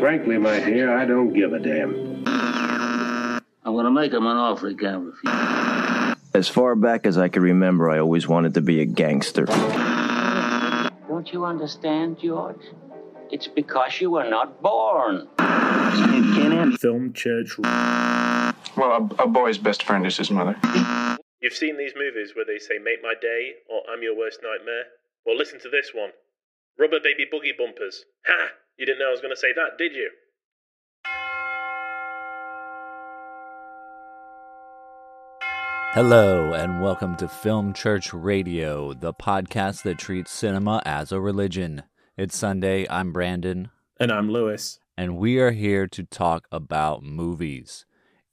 Frankly, my dear, I don't give a damn. I'm gonna make him an offer he can't refuse. As far back as I can remember, I always wanted to be a gangster. Don't you understand, George? It's because you were not born. Film church. Well, a, a boy's best friend is his mother. You've seen these movies where they say "Make my day" or "I'm your worst nightmare." Well, listen to this one: "Rubber baby boogie bumpers." Ha! You didn't know I was going to say that, did you? Hello, and welcome to Film Church Radio, the podcast that treats cinema as a religion. It's Sunday. I'm Branden, And I'm Lewis. and we are here to talk about movies.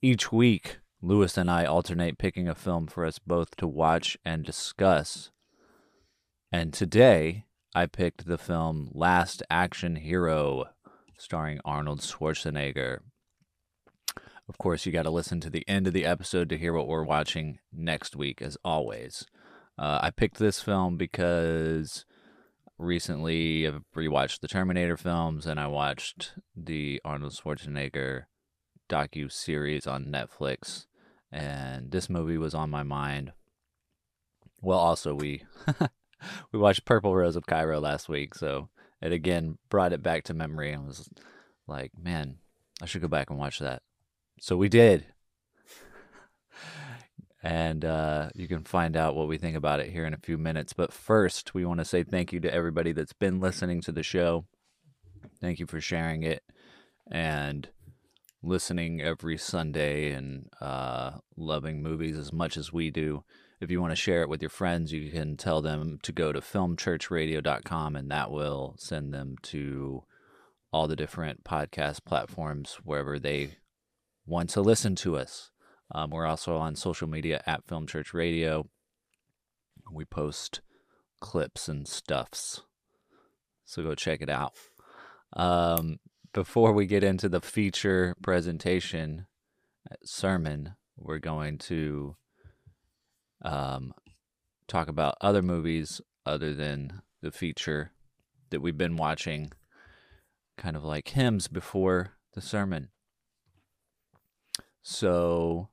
Each week, Lewis and I alternate picking a film for us both to watch and discuss. And today, I picked the film Last Action Hero, starring Arnold Schwarzenegger. Of course, you got to listen to the end of the episode to hear what we're watching next week, as always. Uh, I picked this film because recently I've rewatched the Terminator films and I watched the Arnold Schwarzenegger docu series on Netflix, and this movie was on my mind. Well, also we we watched Purple Rose of Cairo last week, so it again brought it back to memory and was like, man, I should go back and watch that. So we did. and uh, you can find out what we think about it here in a few minutes. But first, we want to say thank you to everybody that's been listening to the show. Thank you for sharing it and listening every Sunday and uh, loving movies as much as we do. If you want to share it with your friends, you can tell them to go to filmchurchradio.com and that will send them to all the different podcast platforms wherever they want to listen to us. Um, we're also on social media at Film Church Radio. We post clips and stuffs. So go check it out. Um, before we get into the feature presentation uh, sermon, we're going to um, talk about other movies other than the feature that we've been watching, kind of like hymns before the sermon. So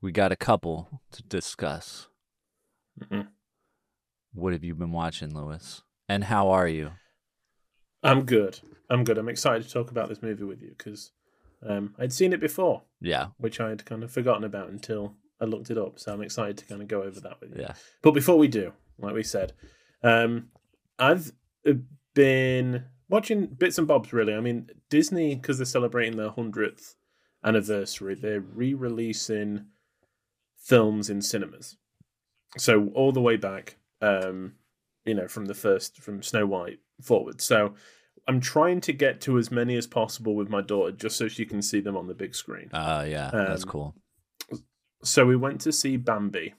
we got a couple to discuss. Mhm. What have you been watching, Lewis? And how are you? I'm good. I'm good. I'm excited to talk about this movie with you because um, I'd seen it before, Yeah, which I had kind of forgotten about until I looked it up. So I'm excited to kind of go over that with you. yeah. But before we do, like we said, um, I've uh, been watching bits and bobs. Really, I mean Disney because they're celebrating their hundredth anniversary. They're re-releasing films in cinemas. So all the way back, um, you know, from the first from Snow White forward. So I'm trying to get to as many as possible with my daughter, just so she can see them on the big screen. Uh, yeah, that's Um, cool. So we went to see Bambi,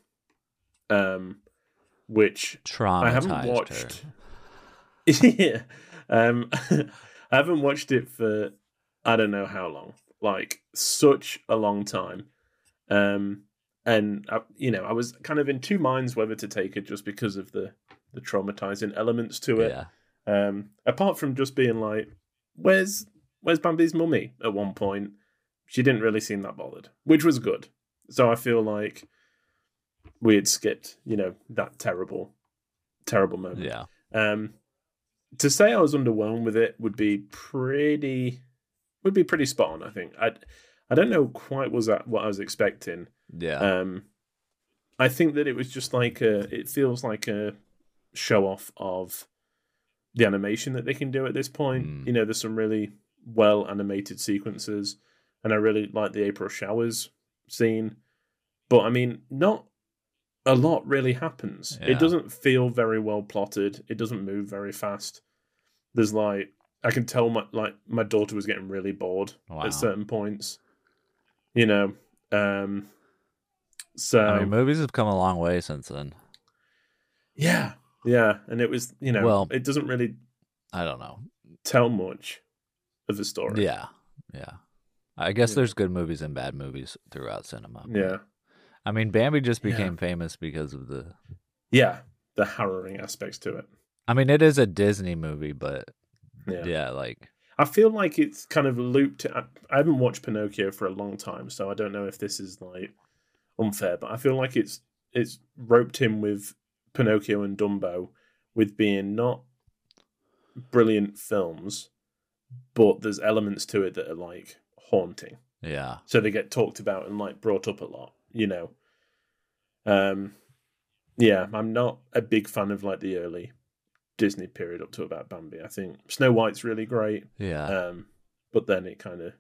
um, which I haven't watched. yeah, um, I haven't watched it for I don't know how long, like such a long time. Um, and I, you know, I was kind of in two minds whether to take it just because of the the traumatizing elements to it. Yeah, Um, apart from just being like, "Where's Where's Bambi's mummy?" At one point, she didn't really seem that bothered, which was good. So I feel like we had skipped, you know, that terrible, terrible moment. yeah. Um, to say I was underwhelmed with it would be pretty, would be pretty spot on. I think I, I don't know quite was that what I was expecting. Yeah. Um, I think that it was just like a. It feels like a show off of the animation that they can do at this point. Mm. You know, there's some really well animated sequences, and I really like the April showers scene. But I mean, not a lot really happens. Yeah. It doesn't feel very well plotted. It doesn't move very fast. There's like I can tell my like my daughter was getting really bored Wow. at certain points. You know, um so I mean, movies have come a long way since then. yeah, yeah, and it was you know, Well- it doesn't really I don't know. tell much of the story. Yeah, yeah. I guess Yeah. there's good movies and bad movies throughout cinema. yeah, I mean, Bambi just Yeah. became famous because of the. yeah. The harrowing aspects to it. I mean, it is a Disney movie, but Yeah. yeah, like I feel like it's kind of looped. I, I haven't watched Pinocchio for a long time, so I don't know if this is like unfair, but I feel like it's it's roped him with Pinocchio and Dumbo with being not brilliant films, but there's elements to it that are like haunting. Yeah. So they get talked about and like brought up a lot, you know. Um yeah, I'm not a big fan of like the early Disney period up to about Bambi. I think Snow White's really great. Yeah. Um but then it kind of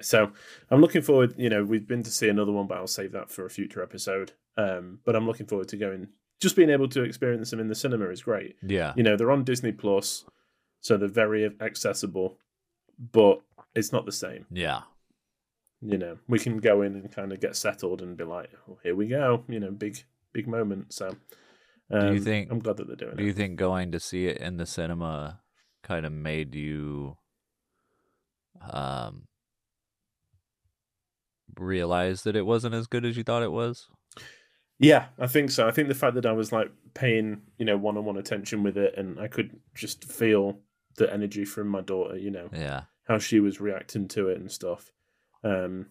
so I'm looking forward, you know, we've been to see another one, but I'll save that for a future episode. Um but I'm looking forward to going just being able to experience them in the cinema is great. yeah. You know, they're on Disney Plus, so they're very accessible, but it's not the same Yeah. you know, we can go in and kind of get settled and be like, oh, here we go, you know, big, big moment. So, um, you think- I'm glad that they're doing Do it? you think going to see it in the cinema kind of made you um realize that it wasn't as good as you thought it was? Yeah, I think so. I think the fact that I was like paying, you know, one on one attention with it and I could just feel the energy from my daughter, you know, Yeah. how she was reacting to it and stuff, um,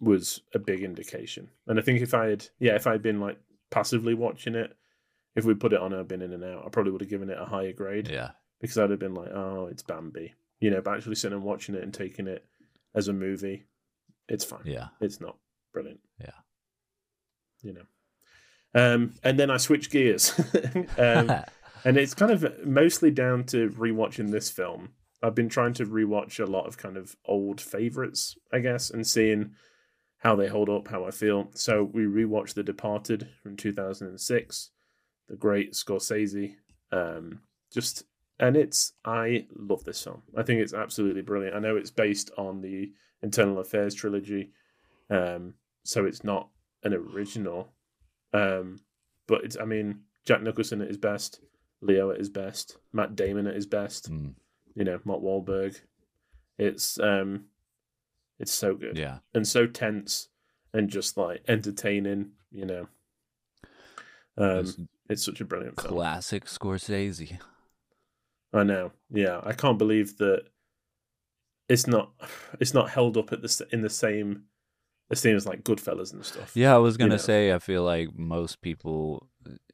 was a big indication. And I think if I had, yeah, if I had been like passively watching it, if we put it on, I'd been in and out, I probably would have given it a higher grade. Yeah. because I'd have been like, oh, it's Bambi, you know. But actually sitting and watching it and taking it as a movie, it's fine. Yeah. It's not brilliant. Yeah. you know. Um, and then I switched gears, um, and it's kind of mostly down to rewatching this film. I've been trying to rewatch a lot of kind of old favorites, I guess, and seeing how they hold up, how I feel. So we rewatched The Departed from 2006, the great Scorsese. Um, just and it's I love this film. I think it's absolutely brilliant. I know it's based on the Infernal Affairs trilogy, um, so it's not an original. Um, but it's I mean Jack Nicholson at his best, Leo at his best, Matt Damon at his best. Mm, You know, Mark Wahlberg. It's um, it's so good yeah. and so tense and just like entertaining. You know, um, It's it's such a brilliant film. classic Scorsese. I know. Yeah, I can't believe that it's not it's not held up at the in the same esteem as like Goodfellas and stuff. Yeah, I was gonna know. say I feel like most people.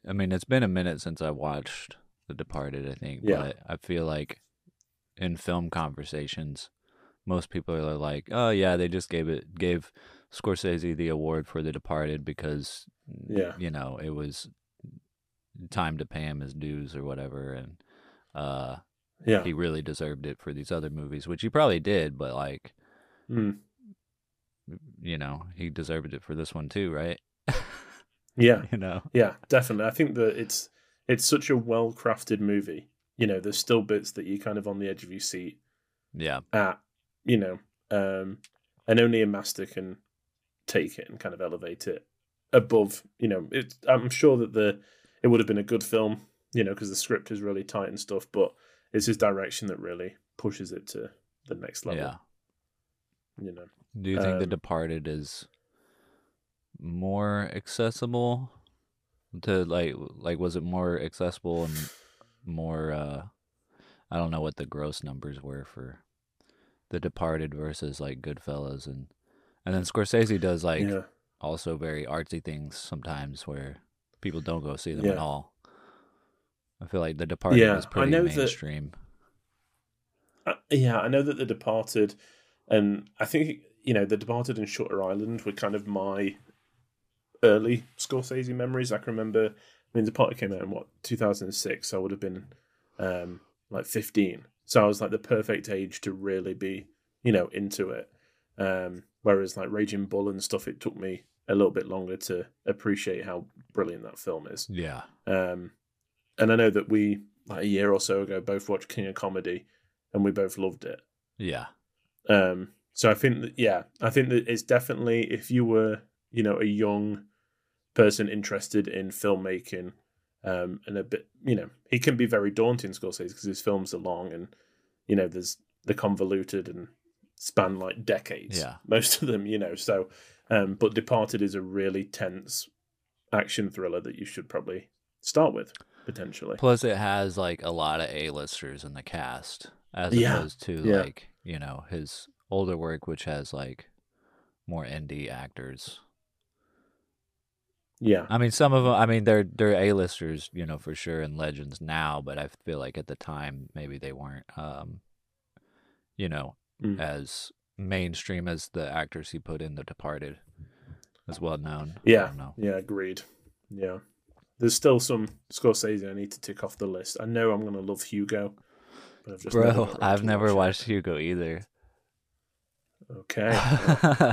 I mean, it's been a minute since I watched The Departed. I think, Yeah. but I feel like in film conversations, most people are like, "Oh yeah, they just gave it gave Scorsese the award for The Departed because Yeah. you know it was time to pay him his dues or whatever, and uh, Yeah. he really deserved it for these other movies, which he probably did, but like." Mm. You know, he deserved it for this one too, right? Yeah. you know, Yeah, definitely. I think that it's it's such a well crafted movie. You know, there's still bits that you kind of on the edge of your seat yeah, at, you know, um, and only a master can take it and kind of elevate it above. You know, it, I'm sure that the it would have been a good film, you know, because the script is really tight and stuff. But it's his direction that really pushes it to the next level. yeah. You know, Do you think The Um, Departed is more accessible to like like was it more accessible and more uh I don't know what the gross numbers were for The Departed versus like Goodfellas and and then Scorsese does like yeah, also very artsy things sometimes where people don't go see them at all. I feel like The Departed Yeah, is I pretty know that- mainstream. Uh, yeah. I know that The Departed, and I think you know The Departed and Shutter Island were kind of my early Scorsese memories. I can remember. I mean, The Departed came out in what 2006. So I would have been um, like 15. So I was like the perfect age to really be, you know, into it. Um, whereas like Raging Bull and stuff, it took me a little bit longer to appreciate how brilliant that film is. Yeah. Um, and I know that we like a year or so ago both watched King of Comedy, and we both loved it. Yeah. Um, so I think that yeah, I think that it's definitely if you were you know a young person interested in filmmaking, um, and a bit you know he can be very daunting Scorsese because his films are long and you know there's the convoluted and span like decades. Yeah. most of them you know so. Um, but Departed is a really tense action thriller that you should probably start with potentially. Plus, it has like a lot of A-listers in the cast, as Yeah, opposed to yeah. like you know his older work, which has like more indie actors. Yeah, I mean, some of them. I mean, they're they're A-listers, you know, for sure, and legends now. But I feel like at the time, maybe they weren't, um, you know, Mm. as mainstream as the actors he put in The Departed, as well known. Yeah, yeah. Agreed. Yeah, there's still some Scorsese I need to tick off the list. I know I'm gonna love Hugo, but I've just never Bro, got I've never watched Hugo either. Okay,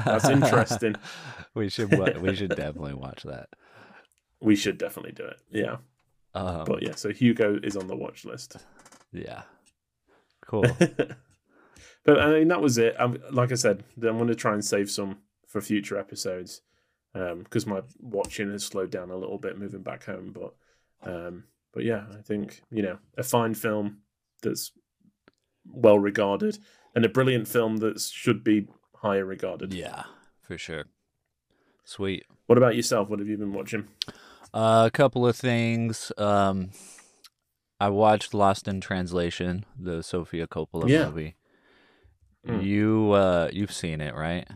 that's interesting. we should we should definitely watch that. we should definitely do it. Yeah, Um, but yeah, so Hugo is on the watch list. yeah, cool. but I mean, that was it. I'm, like I said, I'm going to try and save some for future episodes because my watching has slowed down a little bit moving back home. But um, but yeah, I think you know a fine film that's well regarded and a brilliant film that should be higher regarded. yeah, for sure. Sweet. What about yourself? What have you been watching? Uh, a couple of things. Um, I watched Lost in Translation, the Sofia Coppola Yeah. movie. Mm. You uh, you've seen it, right?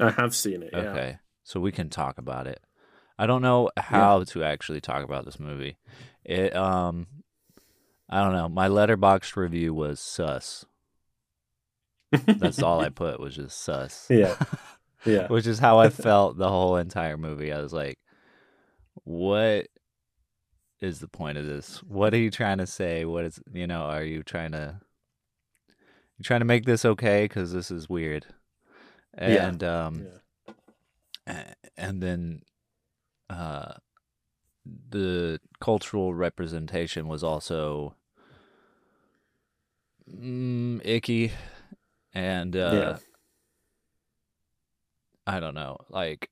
I have seen it. Yeah. Okay, so we can talk about it. I don't know how to actually talk about this movie. It um, I don't know. My Letterboxd review was sus. That's all I put was just sus. Yeah. Yeah. Which is how I felt the whole entire movie. I was like, what is the point of this? What are you trying to say? What is, you know, are you trying to you trying to make this okay cuz this is weird. Yeah. And um yeah. and then uh the cultural representation was also mm, icky and uh Yeah. I don't know like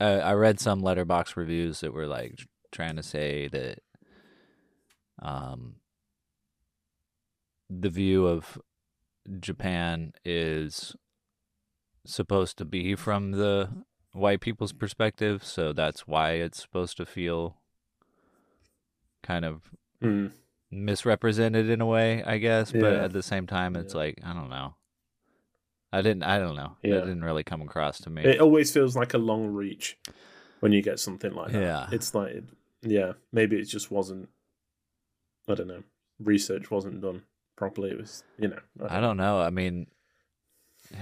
I, I read some letterbox reviews that were like trying to say that um the view of Japan is supposed to be from the white people's perspective, so that's why it's supposed to feel kind of Mm. Misrepresented in a way, I guess. But at the same time, it's Yeah. like I don't know. I didn't. I don't know. Yeah. It didn't really come across to me. It always feels like a long reach when you get something like that. Yeah. It's like, yeah, maybe it just wasn't, I don't know, research wasn't done properly. It was, you know, I don't know. I mean,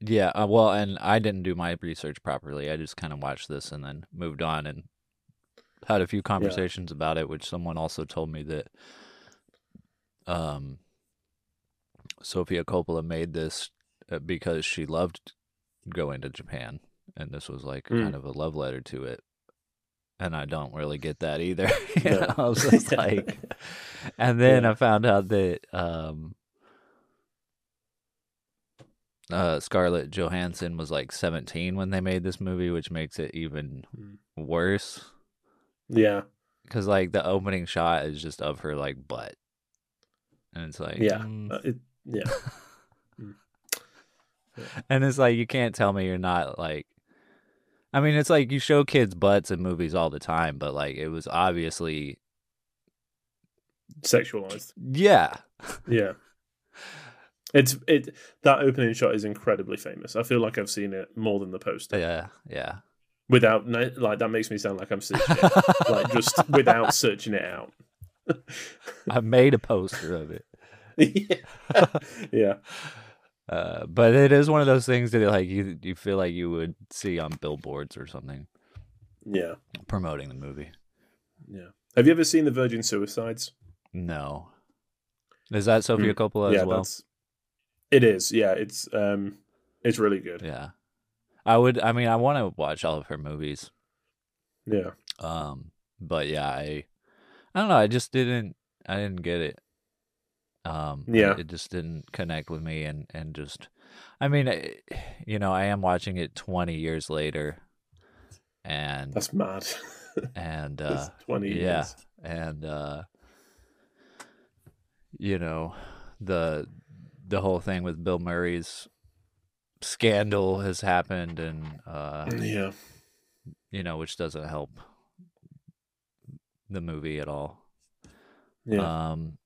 yeah. Uh, well, and I didn't do my research properly. I just kind of watched this and then moved on and had a few conversations about it. Which someone also told me that, um, Sofia Coppola made this uh, because she loved going to Japan, and this was like Mm. kind of a love letter to it. And I don't really get that either. you No. know, I was just like, and then Yeah. I found out that um, uh, Scarlett Johansson was like 17 when they made this movie, which makes it even Mm. worse. Yeah. Because like the opening shot is just of her like butt, and it's like Yeah. mm. Uh, it, yeah. and it's like you can't tell me you're not like. I mean, it's like you show kids butts in movies all the time, but like it was obviously Sexualized. yeah, Yeah. It's it that opening shot is incredibly famous. I feel like I've seen it more than the poster. yeah, yeah. Without like that makes me sound like I'm searching it. like just without searching it out. I made a poster of it. yeah. yeah. Uh, but it is one of those things that like you you feel like you would see on billboards or something Yeah. promoting the movie. Yeah. Have you ever seen the Virgin Suicides? No, is that Sofia Coppola Hmm. yeah, as well? that's it is. Yeah, it's um it's really good. Yeah, I would. I mean, I want to watch all of her movies. Yeah. Um, but yeah, I I don't know. I just didn't. I didn't get it. Um, Yeah. it just didn't connect with me, and and just, I mean, I- you know, I am watching it twenty years later, and That's mad. and uh, It's 20 yeah, and uh, you know, the the whole thing with Bill Murray's scandal has happened, and uh, Yeah. you know, which doesn't help the movie at all. Yeah. Um,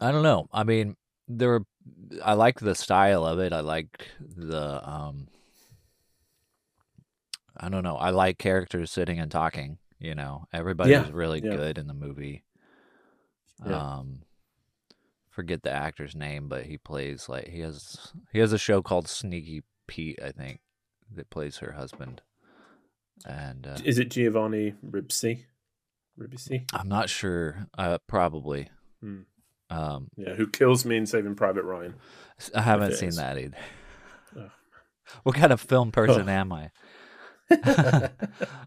I don't know. I mean, there were. I like the style of it. I like the. Um, I don't know. I like characters sitting and talking. You know, everybody Yeah, was really yeah. good in the movie. Yeah. Um, forget the actor's name, but he plays like he has he has a show called Sneaky Pete, I think, that plays her husband. And uh, Is it Giovanni Ribisi? Ribisi? I'm not sure. Uh, probably. Hmm. Um, Yeah, who kills me in Saving Private Ryan? I haven't seen is. that either. Oh. What kind of film person am I?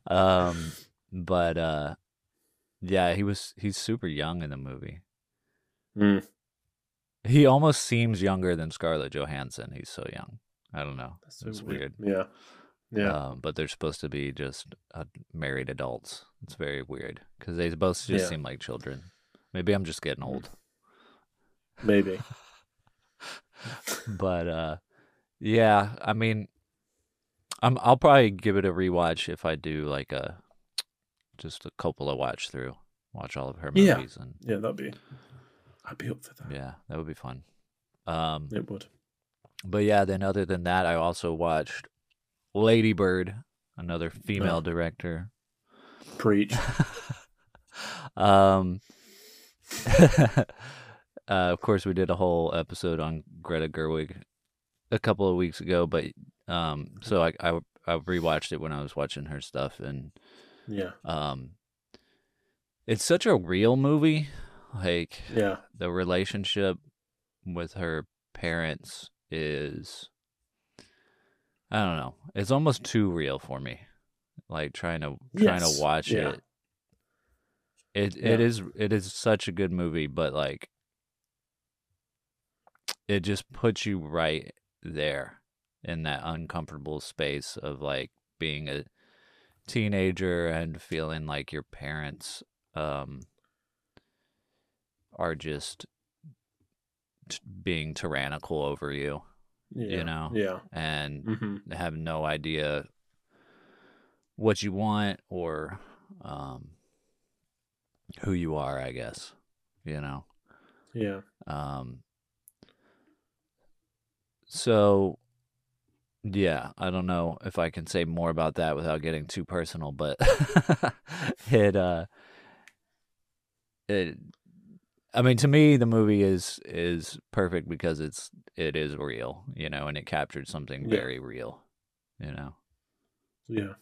um, but uh, yeah, he was he's super young in the movie. Hmm. He almost seems younger than Scarlett Johansson. He's so young. I don't know. That's so it's weird. Yeah. Yeah. Um, but they're supposed to be just uh, married adults. It's very weird because they both just Yeah. Seem like children. Maybe I'm just getting old. Maybe. but uh yeah i mean i'm i'll probably give it a rewatch if i do like a just a Coppola watch through watch all of her Yeah. movies and Yeah, that'd be. I'd be up for that. yeah that would be fun um It would. but yeah then other than that i also watched lady bird another female Oh. director Preach. um uh, of course we did a whole episode on greta gerwig a couple of weeks ago but um so i i, I rewatched it when i was watching her stuff and Yeah. um it's such a real movie like Yeah. the relationship with her parents is I don't know. It's almost too real for me. Like trying to trying Yes, to watch yeah. it. It Yeah. it is it is such a good movie, but like it just puts you right there in that uncomfortable space of like being a teenager and feeling like your parents um are just t- being tyrannical over you Yeah. know. Yeah. and hmm have no idea what you want or um who you are i guess you know Yeah. um so yeah i don't know if i can say more about that without getting too personal but it uh it i mean to me the movie is is perfect because it's it is real you know and it captured something Yeah. very real you know Yeah.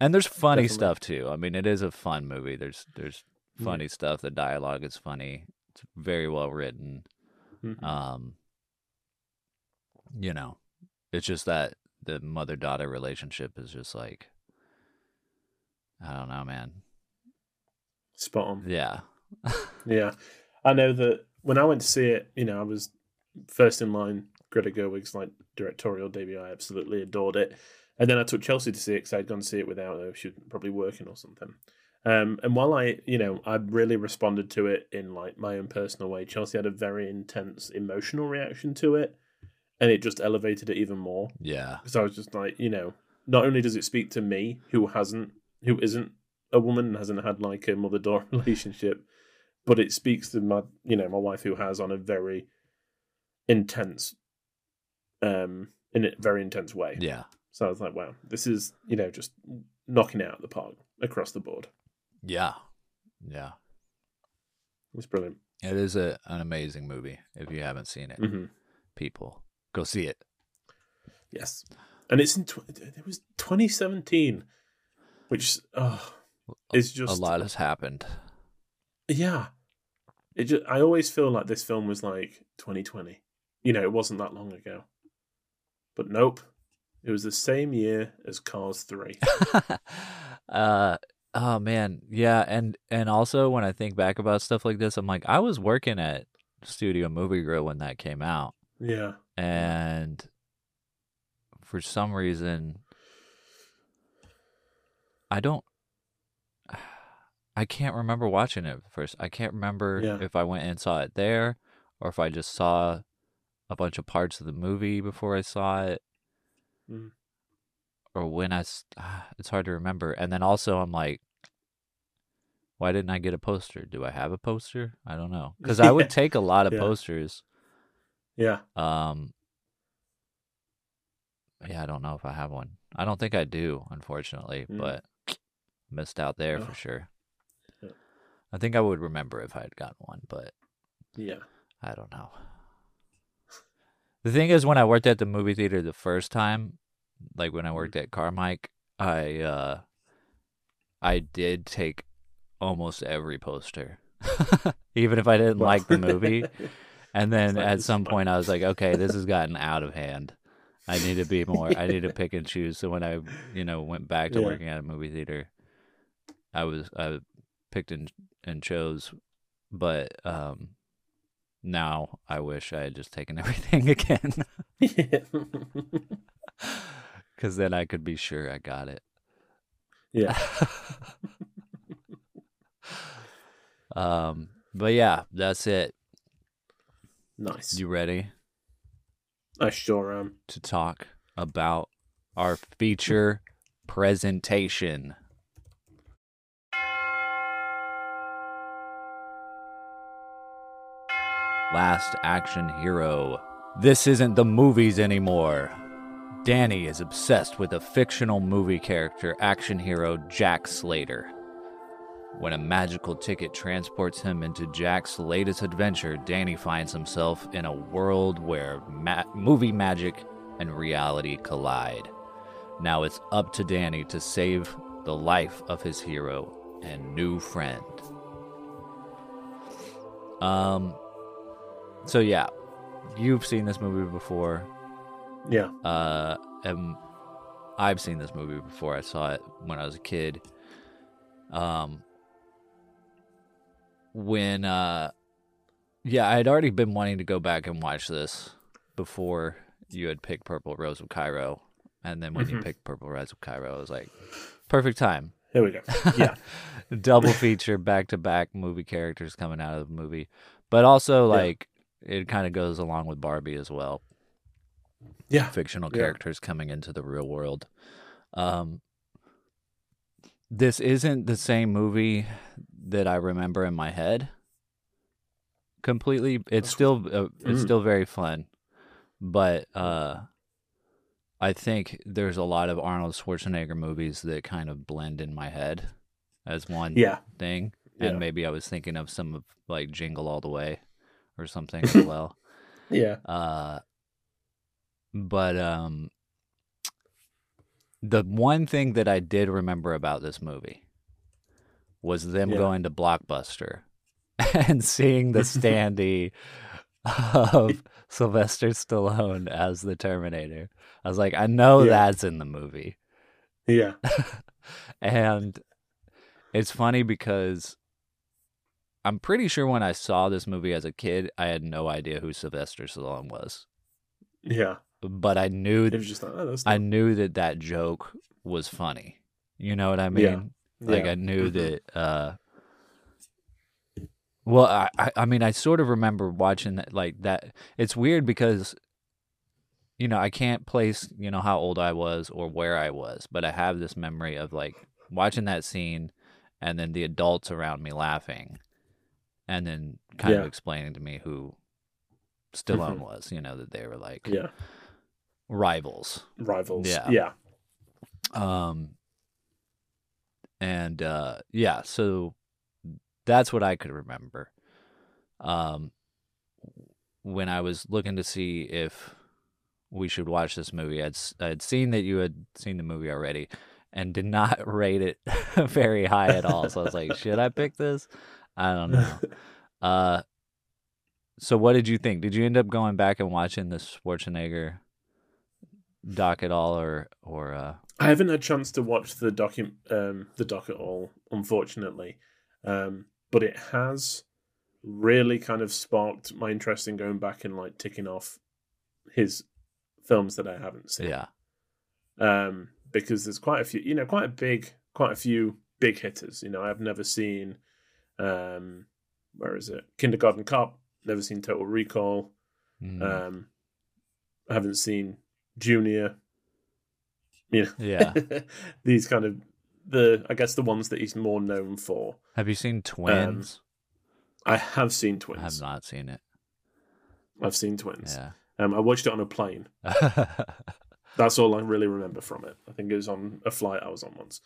and there's funny Definitely. stuff too i mean it is a fun movie there's there's funny stuff the dialogue is funny it's very well written Mhm. um you know it's just that the mother daughter relationship is just like i don't know man Spot on. yeah Yeah. I know that when I went to see it, you know, I was first in line. Greta Gerwig's like directorial debut. I absolutely adored it. And then I took Chelsea to see it because I'd gone to see it without her. She was probably working or something. Um, and while I, you know, I really responded to it in like my own personal way, Chelsea had a very intense emotional reaction to it, and it just elevated it even more. yeah Because I was just like, you know, not only does it speak to me, who hasn't, who isn't a woman, and hasn't had like a mother daughter relationship, but it speaks to my, you know, my wife who has on a very intense, um, in a very intense way. yeah So I was like, wow, this is, you know, just knocking it out of the park across the board. yeah yeah It's brilliant. it is a, an amazing movie if you haven't seen it hmm people go see it Yes, and it's in. Tw- it was 2017, which oh, is just a lot has happened Yeah. It just, I always feel like this film was like 2020. You know, it wasn't that long ago. But nope. It was the same year as Cars 3. uh oh man yeah and and also when i think back about stuff like this i'm like i was working at studio movie grill when that came out yeah. and for some reason i don't i can't remember watching it first i can't remember Yeah. if i went and saw it there or if i just saw a bunch of parts of the movie before i saw it Mm. or when i s- it's hard to remember and then also i'm like Why didn't I get a poster? Do I have a poster? I don't know. Because I would take a lot of Yeah. posters. Yeah. Um, yeah, I don't know if I have one. I don't think I do, unfortunately, Mm. but missed out there Oh. for sure. I think I would remember if I had gotten one, but Yeah. I don't know. The thing is, when I worked at the movie theater the first time, like when I Mm-hmm. worked at Carmike, I uh, I did take almost every poster, even if I didn't Well. like the movie. And then like, at some point, I was like, okay, this has gotten out of hand. I need to be more. I need to pick and choose. So when I, you know, went back to Yeah. working at a movie theater, I was I picked and and chose, but um, now I wish I had just taken everything again, because then I could be sure I got it. yeah. um, but yeah, that's it. Nice. You ready I sure am. to talk about our feature presentation? Last Action Hero. This isn't the movies anymore. Danny is obsessed with a fictional movie character, action hero Jack Slater. When a magical ticket transports him into Jack's latest adventure, Danny finds himself in a world where ma- movie magic and reality collide. Now it's up to Danny to save the life of his hero and new friend. Um so yeah, you've seen this movie before. Yeah. Uh, and I've seen this movie before. I saw it when I was a kid. Um, when uh, yeah, I had already been wanting to go back and watch this before you had picked Purple Rose of Cairo, and then when you Mhm. picked Purple Rose of Cairo, I was like, perfect time. Here we go. Yeah. double feature back to back movie characters coming out of the movie but also like it kind of goes along with barbie as well Yeah. fictional Yeah. characters coming into the real world um this isn't the same movie that i remember in my head completely it's still uh, it's Mm. still very fun but uh i think there's a lot of arnold schwarzenegger movies that kind of blend in my head as one Yeah. thing Yeah. and maybe i was thinking of some of like jingle all the way or something as well Yeah. uh but um the one thing that i did remember about this movie was them Yeah. going to blockbuster and seeing the standee of sylvester stallone as the terminator i was like i know Yeah. that's in the movie Yeah. and it's funny because I'm pretty sure when I saw this movie as a kid, I had no idea who Sylvester Stallone was, Yeah. but I knew was just oh, I knew that that joke was funny. You know what I mean? Yeah. Like yeah. I knew Mhm. that. uh Well, I I mean I sort of remember watching that like that. It's weird because you know I can't place you know how old I was or where I was, but I have this memory of like watching that scene and then the adults around me laughing, and then kind of explaining to me who Stallone Mhm. was. You know that they were like Yeah. rivals. Rivals. Yeah. Yeah. Um and uh yeah, so that's what I could remember. Um when I was looking to see if we should watch this movie, I'd I'd seen that you had seen the movie already and did not rate it very high at all. So I was like, should I pick this? I don't know. Uh so what did you think? Did you end up going back and watching the Schwarzenegger doc at all or or uh I haven't had a chance to watch the docu um, the doc at all, unfortunately. Um, but it has really kind of sparked my interest in going back and like ticking off his films that I haven't seen. yeah. Um, because there's quite a few, you know, quite a big, quite a few big hitters. You know, I've never seen, um, where is it? Kindergarten Cop. Never seen Total Recall. Mm. Um, I haven't seen Junior. You know, yeah. these kind of the I guess the ones that he's more known for. Have you seen Twins? I have seen Twins. I have not seen it. I've seen Twins. Yeah. Um, I watched it on a plane. That's all I really remember from it. I think it was on a flight I was on once.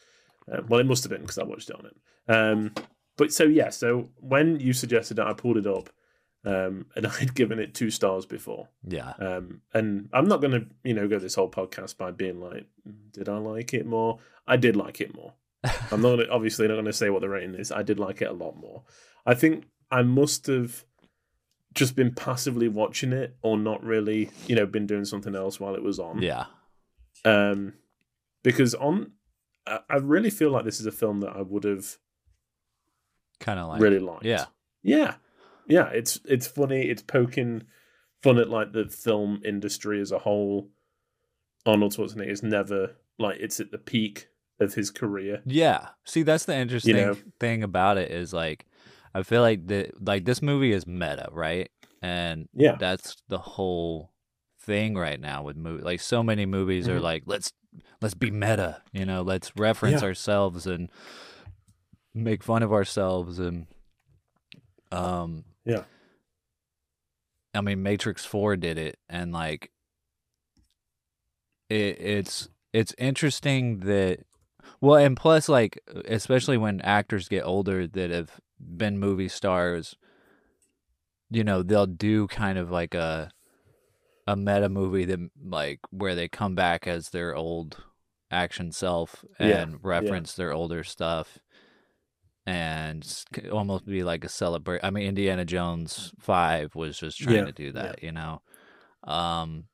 Uh, well, it must have been because I watched it on it. Um, but so yeah, so when you suggested it, I pulled it up, um, and I'd given it two stars before. yeah. Um, and I'm not going to, you know, go this whole podcast by being like, did I like it more? I did like it more. I'm not gonna, obviously not going to say what the rating is. I did like it a lot more. I think I must have just been passively watching it or not really, you know, been doing something else while it was on. Yeah. Um, because on, I, I really feel like this is a film that I would have Kind of like really liked. Yeah. yeah, yeah. It's it's funny. It's poking fun at like the film industry as a whole. Arnold Schwarzenegger is never like it's at the peak of his career. Yeah. See, that's the interesting know? thing about it is like I feel like the like this movie is meta, right? And Yeah. that's the whole thing right now with movie like so many movies are Mhm. like let's let's be meta, you know, let's reference Yeah. ourselves and make fun of ourselves and um Yeah. I mean Matrix 4 did it and like it, it's it's interesting that well and plus like especially when actors get older that have been movie stars you know they'll do kind of like a a meta movie that like where they come back as their old action self and Yeah, yeah. reference their older stuff and almost be like a celebrate i mean indiana jones 5 was just trying Yeah, to do that you know um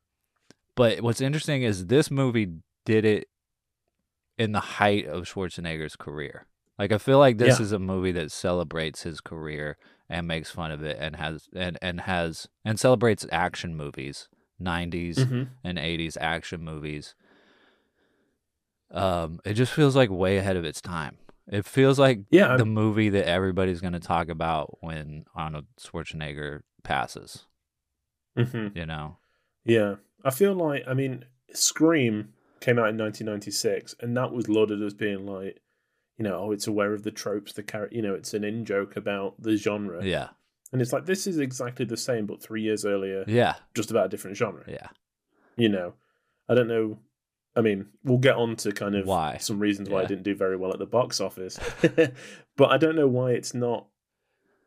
but what's interesting is this movie did it in the height of Schwarzenegger's career. Like I feel like this Yeah. is a movie that celebrates his career and makes fun of it and has and, and has and celebrates action movies, 90s Mhm. and 80s action movies. Um it just feels like way ahead of its time. It feels like Yeah, I'm- the movie that everybody's going to talk about when Arnold Schwarzenegger passes, Mhm. you know. Yeah, I feel like I mean, Scream came out in 1996, and that was lauded as being like, you know, oh, it's aware of the tropes, the character, you know, it's an in joke about the genre, Yeah. and it's like this is exactly the same, but three years earlier, Yeah. just about a different genre. Yeah. You know, I don't know. I mean, we'll get on to kind of Why. some reasons why Yeah. it didn't do very well at the box office, but I don't know why it's not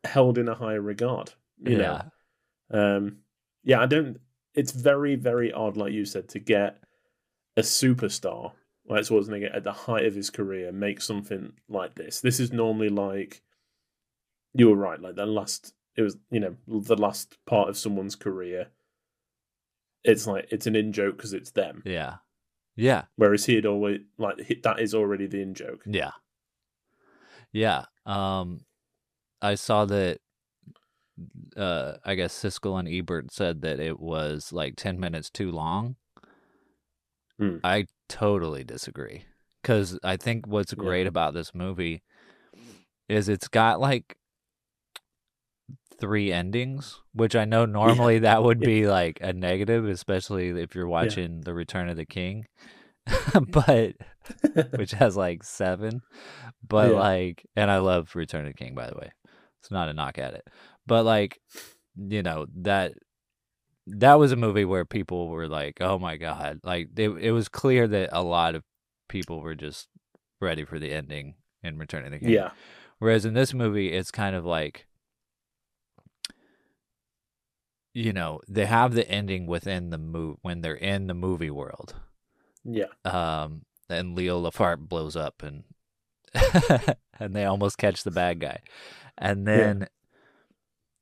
held in a higher regard. You yeah. know, um, yeah, I don't. It's very, very odd, like you said, to get a superstar like Schwarzenegger at the height of his career make something like this. This is normally like you were right, like the last. It was you know the last part of someone's career. It's like it's an in joke because it's them, Yeah. Yeah. whereas he had always like he- that is already the in joke. Yeah. Yeah. Um I saw that uh I guess Siskel and Ebert said that it was like 10 minutes too long. Hmm. I totally disagree cuz I think what's Yeah. great about this movie is it's got like three endings, which I know normally that would be like a negative, especially if you're watching The Return of the King. but which has like seven. But Yeah. like, and I love Return of the King, by the way. It's not a knock at it, but like, you know that that was a movie where people were like, "Oh my god!" Like, it it was clear that a lot of people were just ready for the ending in Return of the King. yeah, Whereas in this movie, it's kind of like, you know, they have the ending within the move when they're in the movie world yeah, um, and Leo the Fart blows up and and they almost catch the bad guy, and then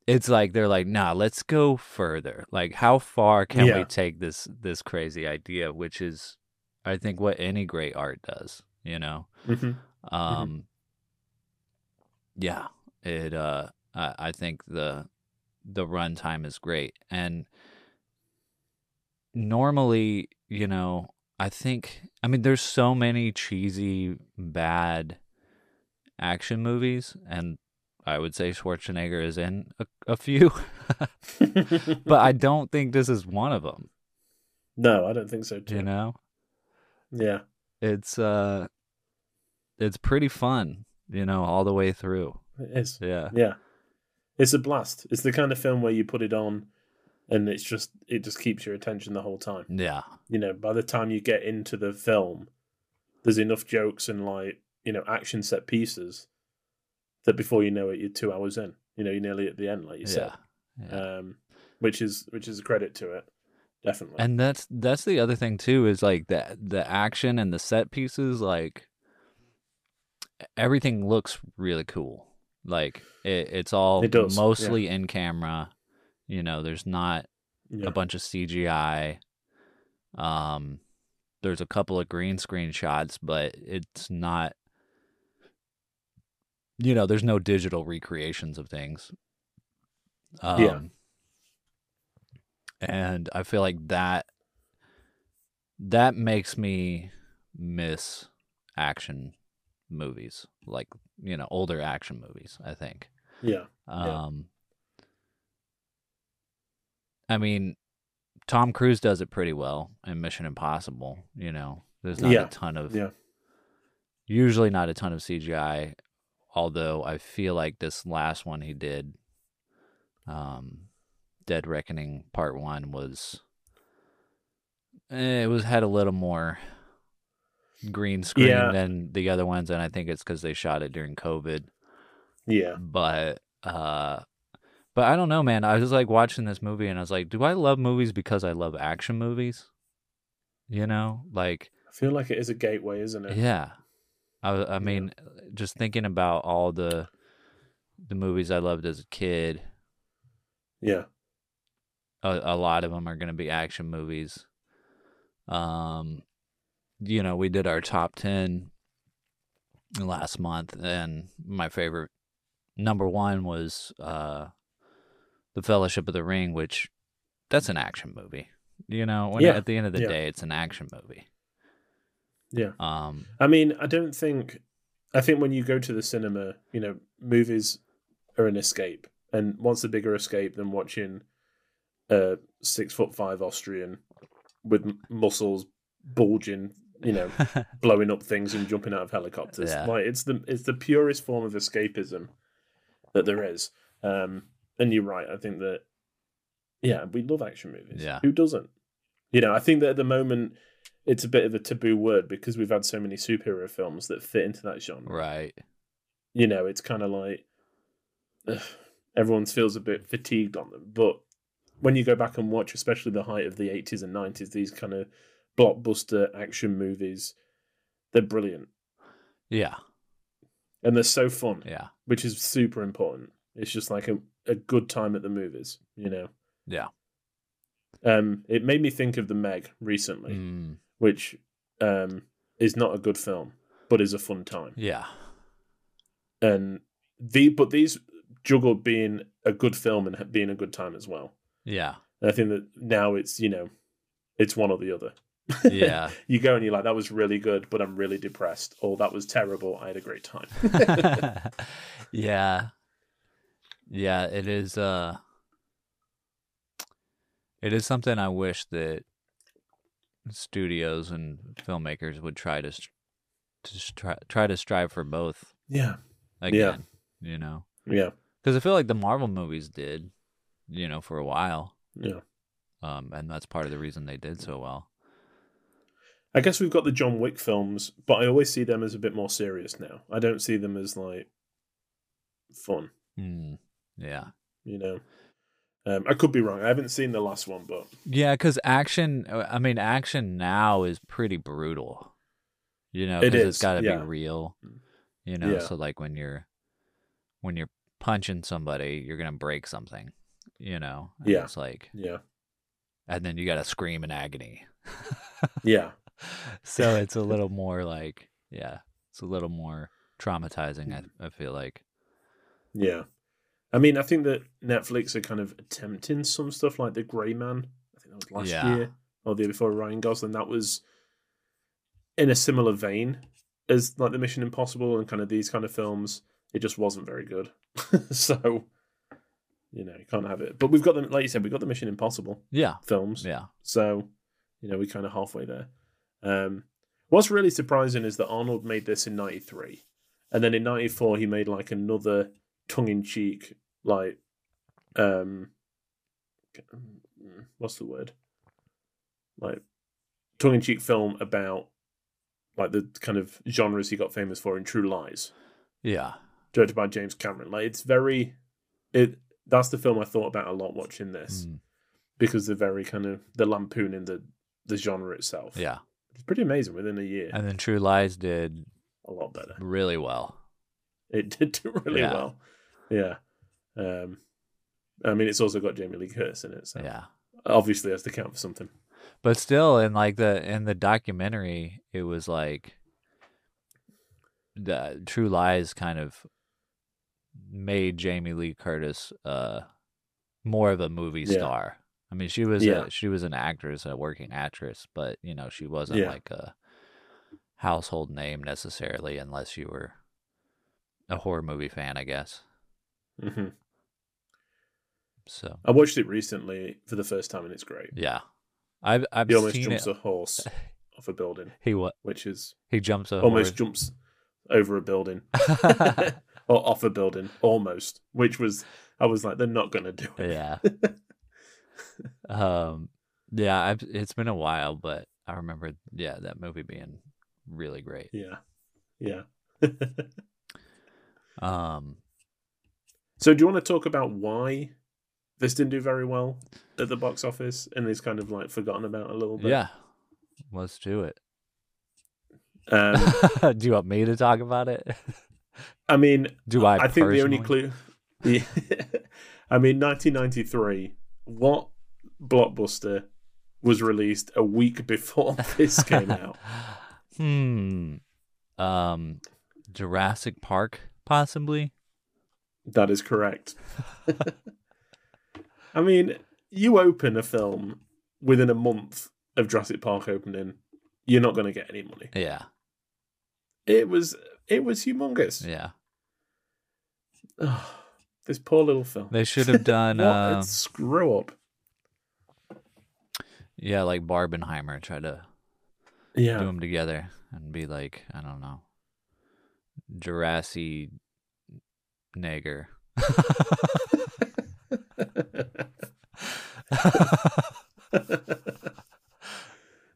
it's like they're like, nah, let's go further. Like, how far can Yeah. we take this this crazy idea? Which is, I think, what any great art does. You know, hmm um, yeah, it. Uh, I, I think the the runtime is great, and normally, you know, I think. I mean, there's so many cheesy, bad action movies, and I would say Schwarzenegger is in a, a few, but I don't think this is one of them. no, I don't think so. Too. You know, Yeah, it's uh it's pretty fun, you know, all the way through. It is. Yeah. Yeah. It's a blast. It's the kind of film where you put it on and it's just it just keeps your attention the whole time. Yeah. You know, by the time you get into the film, there's enough jokes and like, you know, action set pieces that before you know it you're two hours in. You know, you're nearly at the end, like you said. Yeah. yeah. Um which is which is a credit to it. Definitely. And that's that's the other thing too is like the the action and the set pieces like everything looks really cool. Like it, it's all It does, yeah. mostly in camera. You know, there's not yeah. a bunch of CGI. Um, there's a couple of green screen shots, but it's not. You know, there's no digital recreations of things. Um, Yeah. And I feel like that that makes me miss action movies, like you know, older action movies. I think. yeah. Yeah. Um, I mean, Tom Cruise does it pretty well in Mission Impossible. You know, there's not Yeah, a ton of, Yeah. usually not a ton of CGI. Although I feel like this last one he did, um, Dead Reckoning Part One was, eh, it was had a little more green screen Yeah. than the other ones, and I think it's because they shot it during COVID Yeah. but uh but I don't know, man. I was like watching this movie and I was like, do I love movies because I love action movies? You know, like I feel like it is a gateway, isn't it? yeah. I I mean, just thinking about all the the movies I loved as a kid, Yeah. a, a lot of them are going to be action movies. Um you know, we did our top 10 last month and my favorite number 1 was uh The Fellowship of the Ring, which that's an action movie. You know, when Yeah, at the end of the yeah. day it's an action movie. Yeah. Um I mean, I don't think. I think when you go to the cinema, you know, movies are an escape, and what's a bigger escape than watching a six foot five Austrian with muscles bulging, you know, blowing up things and jumping out of helicopters? Yeah. Like it's the it's the purest form of escapism that there is. Um, and you're right. I think that, yeah, we love action movies. Yeah. who doesn't? You know, I think that at the moment it's a bit of a taboo word because we've had so many superhero films that fit into that genre. right. You know, it's kind of like ugh, everyone feels a bit fatigued on them. But when you go back and watch, especially the height of the 80s and 90s, these kind of blockbuster action movies, they're brilliant Yeah. and they're so fun, Yeah. which is super important. It's just like a, a good time at the movies, you know. Yeah. Um, it made me think of the Meg recently, Mm, which um, is not a good film, but is a fun time. yeah. And the but these juggled being a good film and being a good time as well. Yeah. And I think that now it's you know, it's one or the other. Yeah. you go and you're like, that was really good, but I'm really depressed. Or that was terrible. I had a great time. yeah. Yeah, it is uh it is something I wish that studios and filmmakers would try to to try, try to strive for both yeah, again, you know. yeah, Cuz I feel like the Marvel movies did, you know, for a while. yeah. Um and that's part of the reason they did so well. I guess we've got the John Wick films, but I always see them as a bit more serious now. I don't see them as like fun, Mm. Yeah. you know. Um, I could be wrong. I haven't seen the last one, but Yeah, because action. uh, I mean, action now is pretty brutal. You know, It because it's got to yeah. be real. You know, Yeah. so like when you're when you're punching somebody, you're gonna break something. You know, and Yeah. It's like, yeah, and then you got to scream in agony. yeah, so it's a little more like, yeah, it's a little more traumatizing. I mm. I feel like. yeah. I mean, I think that Netflix are kind of attempting some stuff like The Grey Man. I think that was last Yeah. year or the year before Ryan Gosling. That was in a similar vein as like the Mission Impossible and kind of these kind of films. It just wasn't very good. so, you know, you can't have it. But we've got them, like you said, we've got the Mission Impossible Yeah. films. Yeah. So, you know, we're kind of halfway there. Um, What's really surprising is that Arnold made this in '93, and then in '94 he made like another tongue-in-cheek, like, um, what's the word? Like, tongue-in-cheek film about like the kind of genres he got famous for in True Lies, Yeah. directed by James Cameron. Like, it's very, it. That's the film I thought about a lot watching this Mm, because they're very kind of the lampooning the the genre itself. yeah. It's pretty amazing within a year. And then True Lies did a lot better. really well. It did do really Yeah. well. Yeah. Um, I mean, it's also got Jamie Lee Curtis in it, so Yeah. obviously has to count for something. But still, in like the in the documentary, it was like the True Lies kind of made Jamie Lee Curtis uh more of a movie Yeah. star. I mean, she was Yeah. a, she was an actress, a working actress, but you know, she wasn't Yeah. like a household name necessarily, unless you were a horror movie fan, I guess. hmm So I watched it recently for the first time, and it's great. yeah, I've I've He almost seen jumps it. a horse off a building, He what? which is He jumps a almost jumps over a building or off a building, almost. Which was I was like, they're not going to do it. yeah. um yeah I've, it's been a while but i remember yeah that movie being really great Yeah, yeah. um so, do you want to talk about why this didn't do very well at the box office and is kind of like forgotten about a little bit? yeah let's do it Um, do you want me to talk about it I mean, do i I think the only clue. Yeah. I mean, 1993. What blockbuster was released a week before this came out? hmm um jurassic park possibly That is correct. I mean, you open a film within a month of Jurassic Park opening, you're not going to get any money. yeah It was it was humongous. yeah this poor little film. they should have done what uh, screw up. yeah like barbenheimer try to Yeah. do them together and be like i don't know jurassic nagger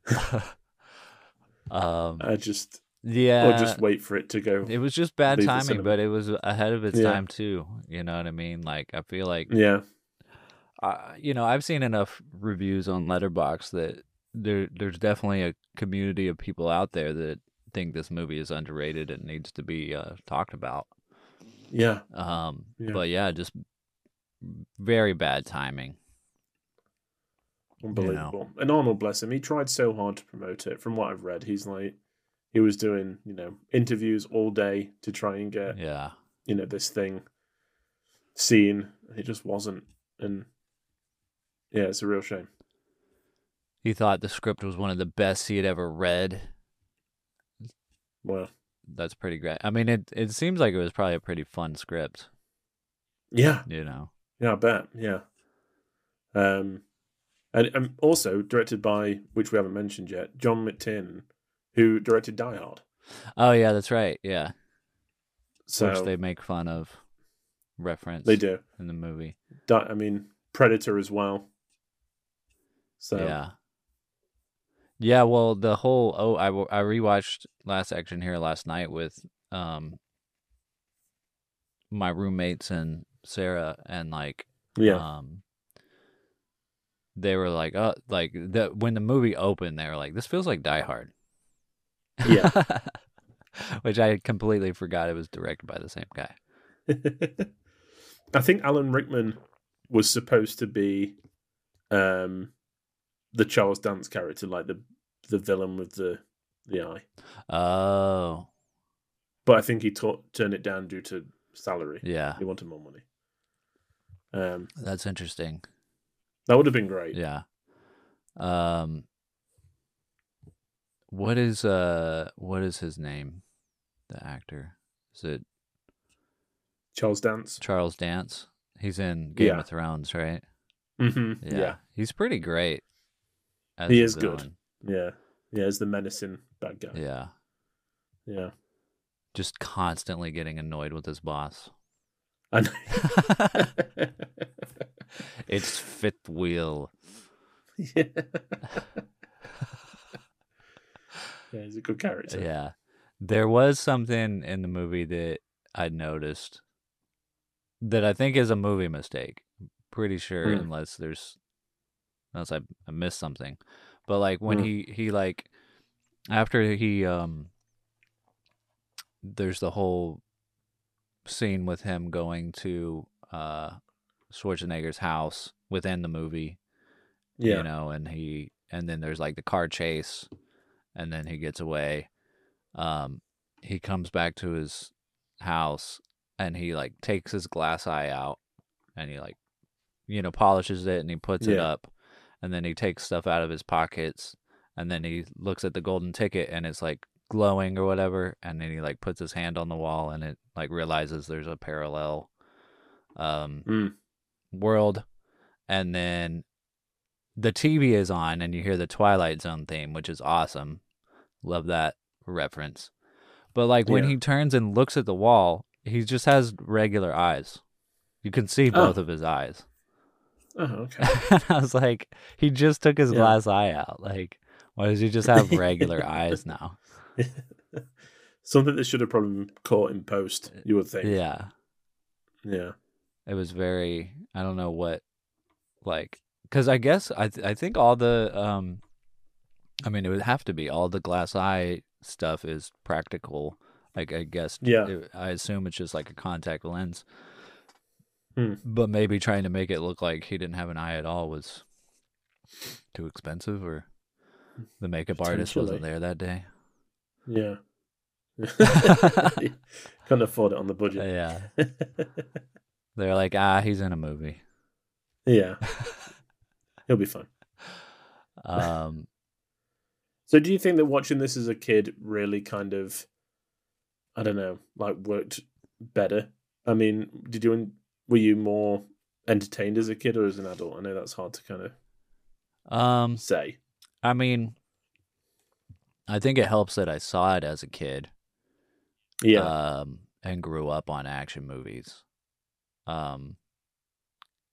um I just yeah or just wait for it to go. it was just bad timing but it was ahead of its Yeah. time too you know what i mean like i feel like Yeah. uh, you know i've seen enough reviews on Letterboxd that there there's definitely a community of people out there that think this movie is underrated and needs to be uh, talked about Yeah. um Yeah. but yeah just very bad timing Unbelievable. And Arnold, bless him, he tried so hard to promote it. From what I've read, he's like, he was doing, you know, interviews all day to try and get, yeah you know, this thing seen. It just wasn't. And yeah, it's a real shame. he thought the script was one of the best he had ever read Well, that's pretty great i mean it it seems like it was probably a pretty fun script yeah. you know Yeah, I bet. Yeah. Um, and, and also directed by, which we haven't mentioned yet, John McTiernan, who directed Die Hard. oh yeah that's right yeah So which they make fun of reference they do. in the movie I mean, Predator as well. So Yeah. Yeah, well, the whole oh, I I rewatched Last Action Hero last night with um my roommates and Sarah and like yeah, um they were like oh like the when the movie opened they were like this feels like Die Hard. Yeah. Which I completely forgot it was directed by the same guy. I think Alan Rickman was supposed to be um the Charles Dance character, like the the villain with the the eye. Oh, But I think he turned it down due to salary. yeah. He wanted more money. Um, That's interesting. that would have been great. Yeah. Um what is uh what is his name? The actor. Is it Charles Dance. Charles Dance? He's in Game Yeah. of Thrones, right? Mm-hmm. Yeah. Yeah. He's pretty great. As He is good. yeah, yeah. As the menacing bad guy. Yeah. Yeah. Just constantly getting annoyed with his boss. It's fifth wheel. yeah. yeah, he's a good character. Yeah. There was something in the movie that I noticed that I think is a movie mistake. Pretty sure, Hmm. unless there's unless I, I missed something. But like when Hmm. he he like after he um there's the whole scene with him going to uh Schwarzenegger's house within the movie Yeah. you know and he and then there's like the car chase and then he gets away. Um he comes back to his house and he like takes his glass eye out and he like you know polishes it and he puts it up and then he takes stuff out of his pockets and then he looks at the golden ticket and it's like glowing or whatever and then he like puts his hand on the wall and it like realizes there's a parallel um Mm. world. And then the TV is on and you hear the Twilight Zone theme, which is awesome. Love that reference. But like when Yeah. he turns and looks at the wall, he just has regular eyes. You can see oh. both Oh. of his eyes. Oh, okay. and I was like, he just took his Yeah. glass eye out. Like, why does he just have regular eyes now? Something that should have probably been caught in post, uh, you would think. Yeah. Yeah. It was very I don't know what like cuz I guess I th- I think all the um I mean it would have to be all the glass eye stuff is practical. Like I guess Yeah. it- I assume it's just like a contact lens. Hmm. But maybe trying to make it look like he didn't have an eye at all was too expensive or the makeup artist wasn't there that day. Yeah. Couldn't afford it on the budget. Yeah. They're like, "Ah, he's in a movie." yeah. He'll be fine. Um So do you think that watching this as a kid really kind of I don't know, like worked better? I mean, did you were you more entertained as a kid or as an adult? I know that's hard to kind of um say. I mean, I think it helps that I saw it as a kid, Yeah. um, and grew up on action movies. Um,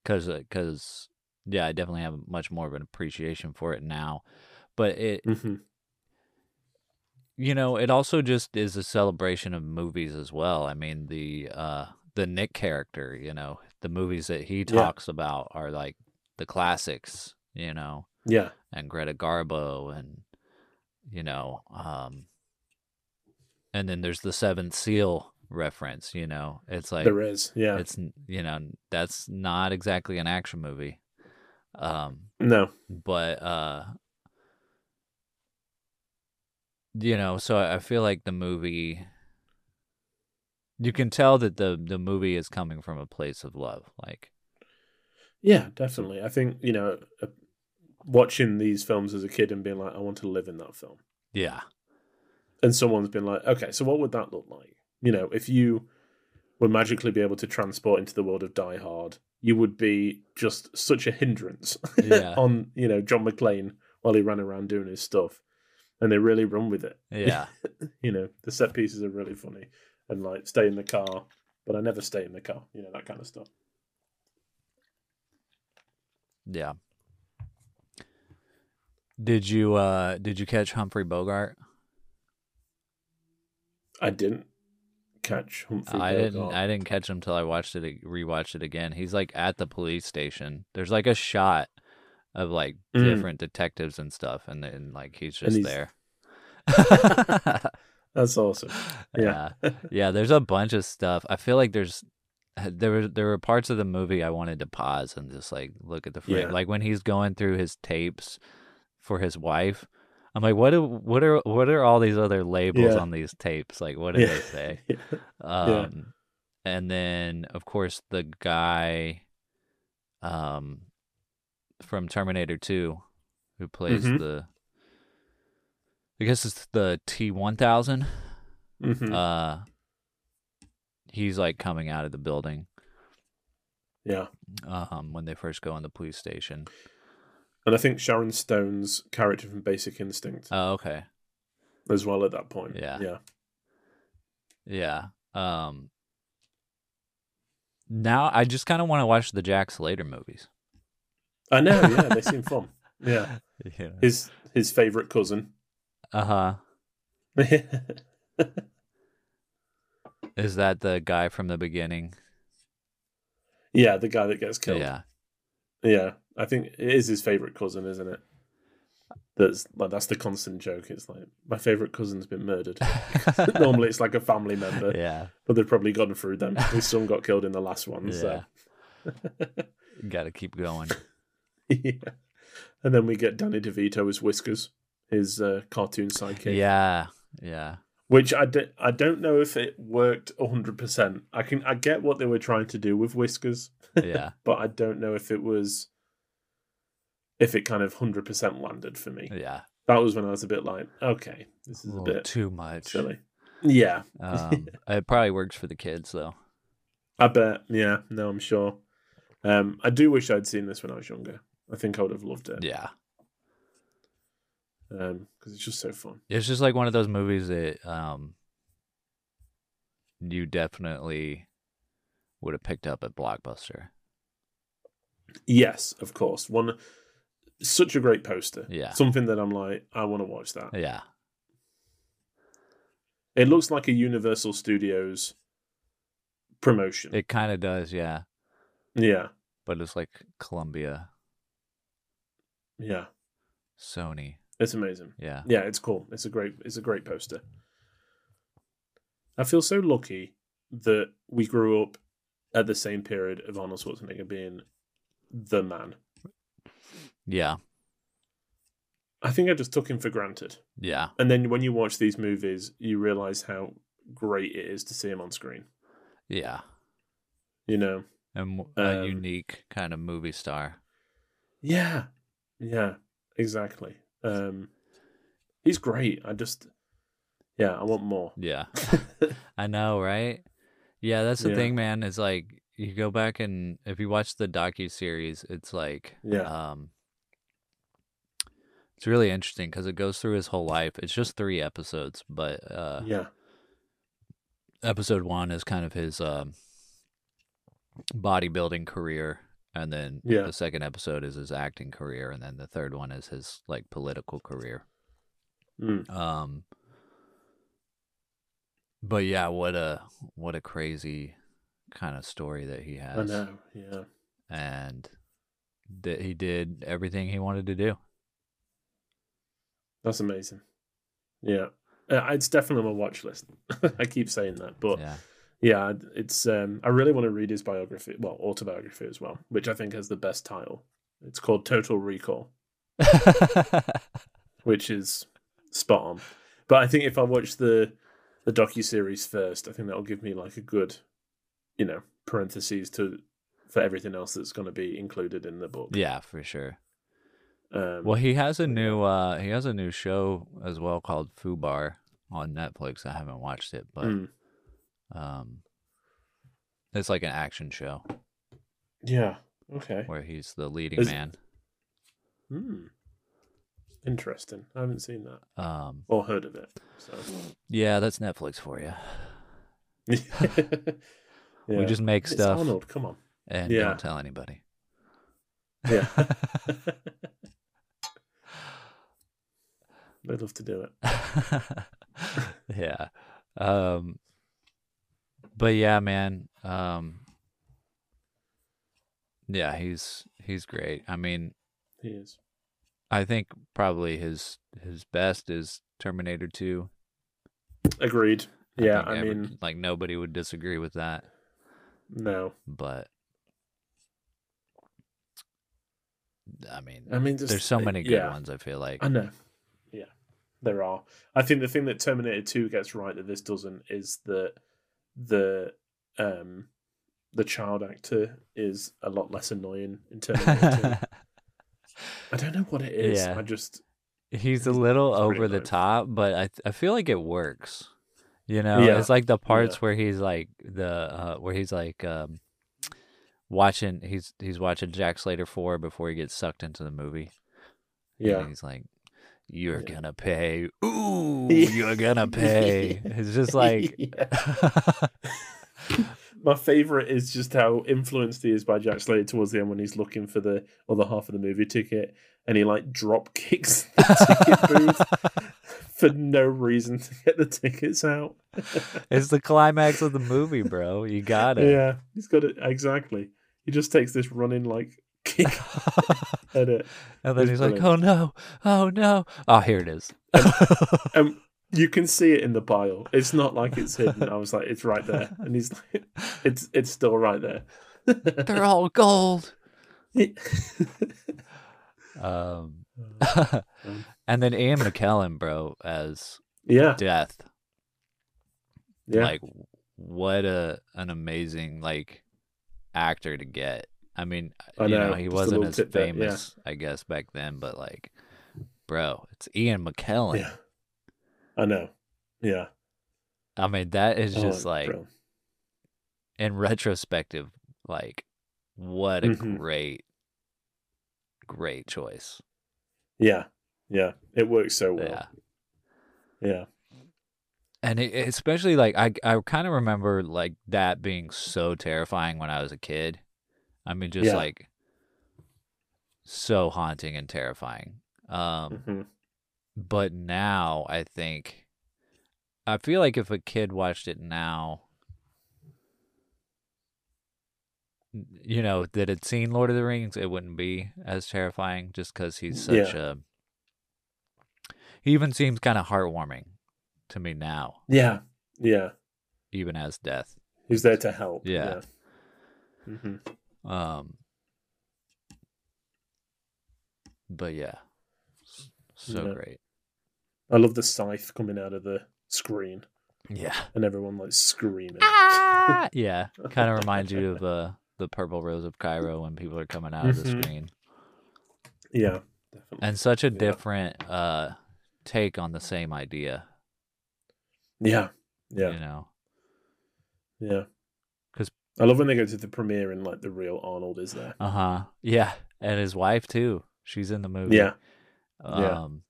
cause, uh, cause, yeah, I definitely have much more of an appreciation for it now. But it, hmm you know, it also just is a celebration of movies as well. I mean, the uh, the Nick character, you know, the movies that he talks about are like the classics, you know. Yeah. and Greta Garbo and you know um and then there's the seventh seal reference you know it's like there is. Yeah. it's you know that's not exactly an action movie um No. but uh you know so i feel like the movie you can tell that the the movie is coming from a place of love like Yeah, definitely. I think, you know, uh, watching these films as a kid and being like, I want to live in that film. yeah And someone's been like, okay, so what would that look like? You know, if you would magically be able to transport into the world of Die Hard, you would be just such a hindrance Yeah. on, you know, John McClane while he ran around doing his stuff. And they really run with it. yeah You know, the set pieces are really funny. And like, stay in the car, but I never stay in the car, you know, that kind of stuff. Yeah. Did you uh did you catch Humphrey Bogart? I didn't catch Humphrey I didn't I didn't catch him till I watched it rewatched it again. He's like at the police station. There's like a shot of like Mm. different detectives and stuff and then like he's just he's- there. That's awesome. Yeah. yeah. Yeah, there's a bunch of stuff. I feel like there's there were there were parts of the movie I wanted to pause and just like look at the frame. Yeah. Like when he's going through his tapes for his wife. I'm like, what do what are what are all these other labels Yeah. on these tapes? Like what do Yeah. they say? Yeah. Um and then of course the guy um from Terminator 2 who plays Mhm. the I guess it's the T1000 Mhm. uh he's like coming out of the building yeah. um when they first go in the police station And I think Sharon Stone's character from Basic Instinct oh okay as well at that point. Yeah. yeah, Yeah. Um. Now I just kind of want to watch the Jack Slater movies. I know. Yeah, they seem fun. Yeah, Yeah. his his favorite cousin. Uh huh. Is that the guy from the beginning? yeah, the guy that gets killed. Yeah. Yeah, I think it is his favorite cousin, isn't it? That's like that's the constant joke. It's like my favorite cousin's been murdered. Normally, it's like a family member, yeah. but they've probably gone through them. His son got killed in the last one, so Got to keep going. yeah. And then we get Danny DeVito as Whiskers, his uh, cartoon sidekick. Yeah. Yeah. which I, d- I don't know if it worked hundred percent. I can I get what they were trying to do with Whiskers, Yeah. but I don't know if it was if it kind of hundred percent landed for me. Yeah. That was when I was a bit like, okay, this is a little bit too much. silly. Yeah, Um, it probably works for the kids though. I bet. Yeah, no, I'm sure. Um, I do wish I'd seen this when I was younger. I think I would have loved it. Yeah. Um, because it's just so fun. It's just like one of those movies that um you definitely would have picked up at Blockbuster. Yes, of course. One, such a great poster. Yeah. something that I'm like, I want to watch that. Yeah. It looks like a Universal Studios promotion. It kind of does, yeah. yeah, But it's like Columbia, yeah, Sony. it's amazing. Yeah. Yeah, it's cool. It's a great. It's a great poster. I feel so lucky that we grew up at the same period of Arnold Schwarzenegger being the man. Yeah. I think I just took him for granted. Yeah. And then when you watch these movies, you realize how great it is to see him on screen. Yeah. You know? And a Um, unique kind of movie star. Yeah. Yeah, exactly. Um he's great. I just yeah, I want more. Yeah. I know, right? Yeah, that's the Yeah. thing, man. Is like you go back and if you watch the docu series, it's like Yeah. um it's really interesting because it goes through his whole life. It's just three episodes, but uh yeah. episode one is kind of his um bodybuilding career and then Yeah. the second episode is his acting career and then the third one is his like political career Mm. um but yeah what a what a crazy kind of story that he I has know. Yeah. and that he did everything he wanted to do That's amazing. Yeah. Uh, it's definitely on my watch list. I keep saying that, but yeah yeah, it's um I really want to read his biography, well, autobiography as well, which I think has the best title. It's called Total Recall, which is spot on. But I think if I watch the the docu series first, I think that'll give me like a good, you know, parentheses to for everything else that's going to be included in the book. yeah for sure Um, well he has a new uh he has a new show as well called fubar on netflix i haven't watched it but mm, um it's like an action show yeah. Okay. where he's the leading Is- man Hmm. Interesting. I haven't seen that um or heard of it. So. yeah that's netflix for you yeah. we just make It's stuff Arnold, come on. and Yeah. don't tell anybody Yeah. I'd love to do it. yeah um but yeah man um yeah he's he's great i mean He is. i think probably his his best is terminator 2 Agreed. yeah, I every- mean, like nobody would disagree with that no. but i mean I mean, just, there's so many good yeah, ones i feel like I know. There are. I think the thing that Terminator Two gets right that this doesn't is that the um the child actor is a lot less annoying in Terminator Two. I don't know what it is. Yeah. I just he's a little over the top, but I I feel like it works. You know, Yeah. it's like the parts Yeah. where he's like the uh, where he's like um, watching he's he's watching Jack Slater four before he gets sucked into the movie. And yeah he's like, You're Yeah. gonna pay. Ooh, you're gonna pay. It's just like My favorite is just how influenced he is by Jack Slater towards the end when he's looking for the other half of the movie ticket and he like drop kicks the ticket booth for no reason to get the tickets out. it's the climax of the movie, bro. You got it. Yeah, he's got it exactly. He just takes this running like it. and then he's like, "Oh no, oh no!" Oh, here it is. And um, you can see it in the pile. It's not like it's hidden. I was like, it's right there, and he's like, it's it's still right there. They're all gold. Um, um and then Ian McKellen, bro, as yeah, Death. yeah, Like, what a an amazing like actor to get. I mean, I you know, know, he wasn't as tidbit, yeah. famous, I guess, back then, but like, bro, it's Ian McKellen. yeah. I know. Yeah, I mean, that is just Oh, like, brilliant. in retrospective, like, what a Mhm. great, great choice. yeah, yeah. It works so well. Yeah. Yeah, and it- especially like I I kind of remember like that being so terrifying when I was a kid. I mean, just Yeah. like so haunting and terrifying. Um, hmm but now I think I feel like if a kid watched it now, you know, that had seen Lord of the Rings, it wouldn't be as terrifying just because he's such a. He even seems kind of heartwarming to me now, yeah, yeah. even as death. He's there to help. Yeah. yeah. hmm Um, but yeah, so Yeah. great. I love the scythe coming out of the screen Yeah, and everyone like screaming. ah! yeah, kind of reminds you of uh, the Purple Rose of Cairo when people are coming out of the Mhm. screen, Yeah, definitely. and such a Yeah. different uh take on the same idea. Yeah, yeah, You know, yeah. I love when they go to the premiere and like the real Arnold is there. uh huh, yeah, and his wife too. She's in the movie. Yeah, Um,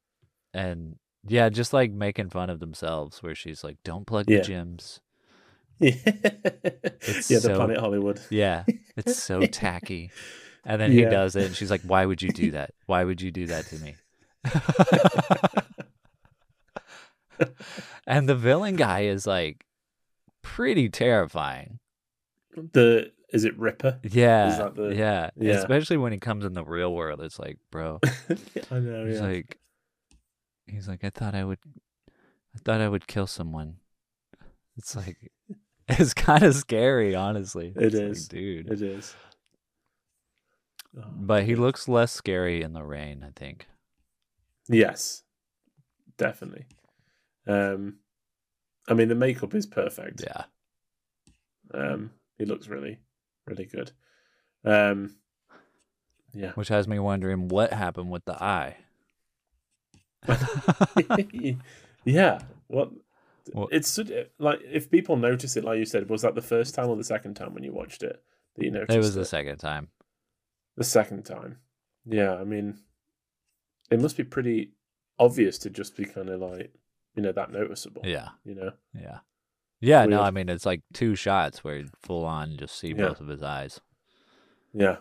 yeah. and yeah, just like making fun of themselves, where she's like, "Don't plug Yeah. the gyms." yeah. It's yeah, the Planet Hollywood. Yeah, it's so tacky. And then he does it, and she's like, "Why would you do that? Why would you do that to me?" and the villain guy is like pretty terrifying. The is it Ripper? Yeah, that the- yeah, yeah. Especially when he comes in the real world, it's like, bro, I know. he's Yeah. like, he's like, I thought I would, I thought I would kill someone. It's like, it's kind of scary, honestly. It It's like, dude. it is. Oh, But he looks less scary in the rain, I think. Yes, definitely. Um, I mean, the makeup is perfect. Yeah. Um, he looks really, really good. Um, yeah. Which has me wondering what happened with the eye. yeah. What? Well- it's like if people notice it, like you said, was that the first time or the second time when you watched it that you noticed it was the it? second time. The second time. Yeah, I mean, it must be pretty obvious to just be kind of like, you know, that noticeable. Yeah. You know? Yeah. Yeah, no, I mean it's like two shots where you full on just see Yeah. both of his eyes. Yeah.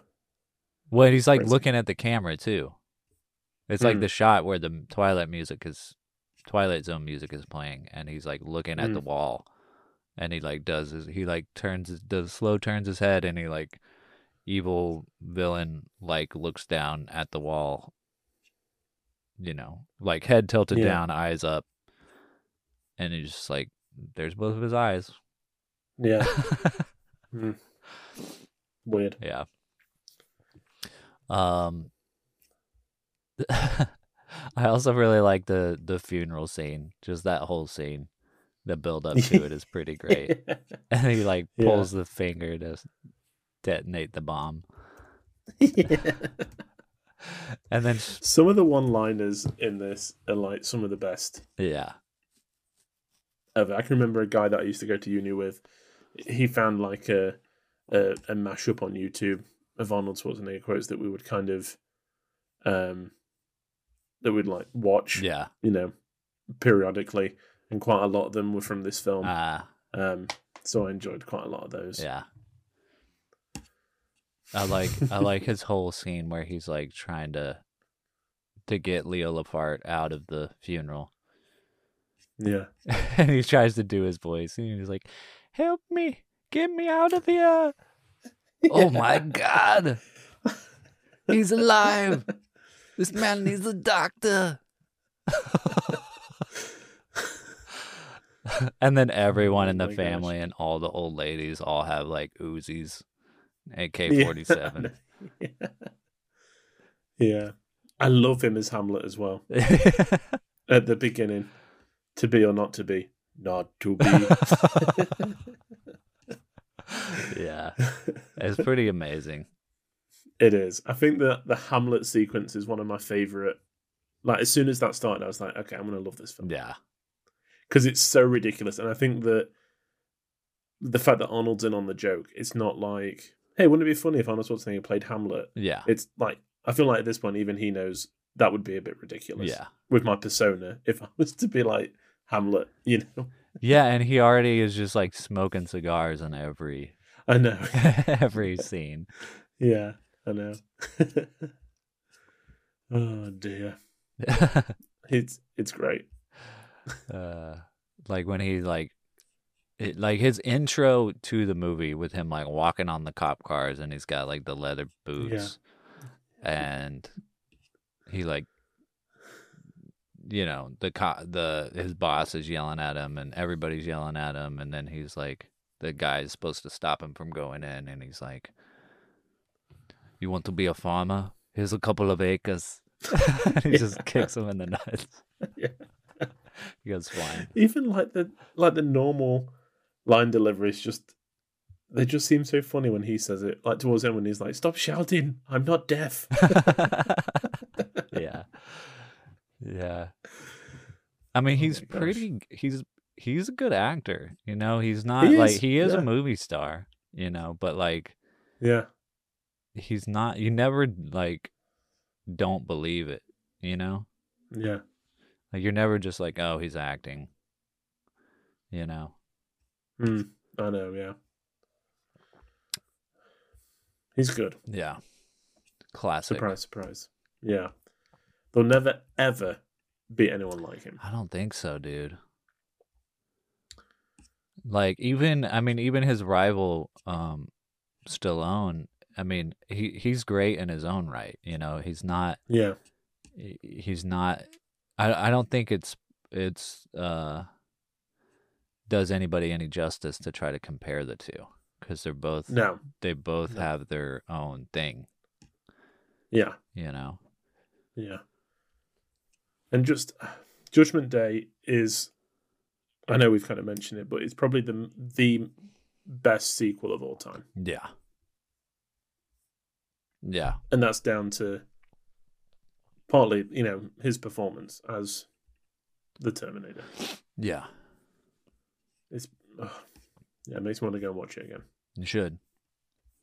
Well, he's like Crazy. looking at the camera too. It's like Mm. the shot where the Twilight music is Twilight Zone music is playing and he's like looking at the Mm. wall and he like does his he like turns does slow turns his head and he like evil villain like looks down at the wall you know like head tilted Yeah. down eyes up and he's just like there's both of his eyes Yeah. Mm. Weird. yeah um i also really like the the funeral scene just that whole scene the build up to it is pretty great and he like Yeah. pulls the finger to detonate the bomb yeah. and then Some of the one liners in this are like some of the best yeah I can remember a guy that I used to go to uni with. He found like a a, a mashup on YouTube of Arnold Schwarzenegger quotes that we would kind of um that we'd like watch, Yeah. you know, periodically, and quite a lot of them were from this film. Ah, Um, so I enjoyed quite a lot of those. yeah. I like I like his whole scene where he's like trying to to get Leo the Fart out of the funeral. Yeah. and he tries to do his voice and he's like, Help me, get me out of here. Oh my god. He's alive. This man needs a doctor. and then everyone in Oh the my gosh. family and all the old ladies all have like Uzis, AK 47. Yeah. yeah. I love him as Hamlet as well. At the beginning. To be or not to be. Not to be. yeah. It's pretty amazing. It is. I think that the Hamlet sequence is one of my favorite. Like as soon as that started, I was like, okay, I'm gonna love this film Yeah. because it's so ridiculous. And I think that the fact that Arnold's in on the joke, it's not like, hey, wouldn't it be funny if Arnold Schwarzenegger played Hamlet? Yeah. It's like I feel like at this point, even he knows that would be a bit ridiculous. Yeah. with my persona, if I was to be like Hamlet, you know, Yeah, and he already is just like smoking cigars in every I know. every scene. yeah, I know. oh dear, it's it's great. uh, like when he like it, like his intro to the movie with him like walking on the cop cars and he's got like the leather boots and he like you know the co- the his boss is yelling at him and everybody's yelling at him and then he's like the guy's supposed to stop him from going in and he's like you want to be a farmer here's a couple of acres he just kicks him in the nuts Yeah. he goes flying Even like the like the normal line deliveries, just they just seem so funny when he says it. Like towards end when he's like, "Stop shouting! I'm not deaf." yeah. Yeah. I mean, Oh he's pretty he's he's a good actor, you know. He's not He like is, he is yeah. a movie star, you know, but like yeah, he's not you never like don't believe it, you know? yeah, Like you're never just like, "Oh, he's acting." You know. mm, I know. Yeah, he's good. Yeah. Classic. Surprise, surprise. Yeah, there'll never ever be anyone like him. I don't think so, dude. Like even I mean even his rival um Stallone, I mean, he he's great in his own right, you know. He's not Yeah, he's not I I don't think it's it's uh does anybody any justice to try to compare the two cuz they're both no, they both No. have their own thing, yeah, you know. yeah. And just Judgment Day is, I know we've kind of mentioned it, but it's probably the the best sequel of all time. Yeah. Yeah. and that's down to partly, you know, his performance as the Terminator. Yeah. It's ugh, yeah, it makes me want to go and watch it again. You should.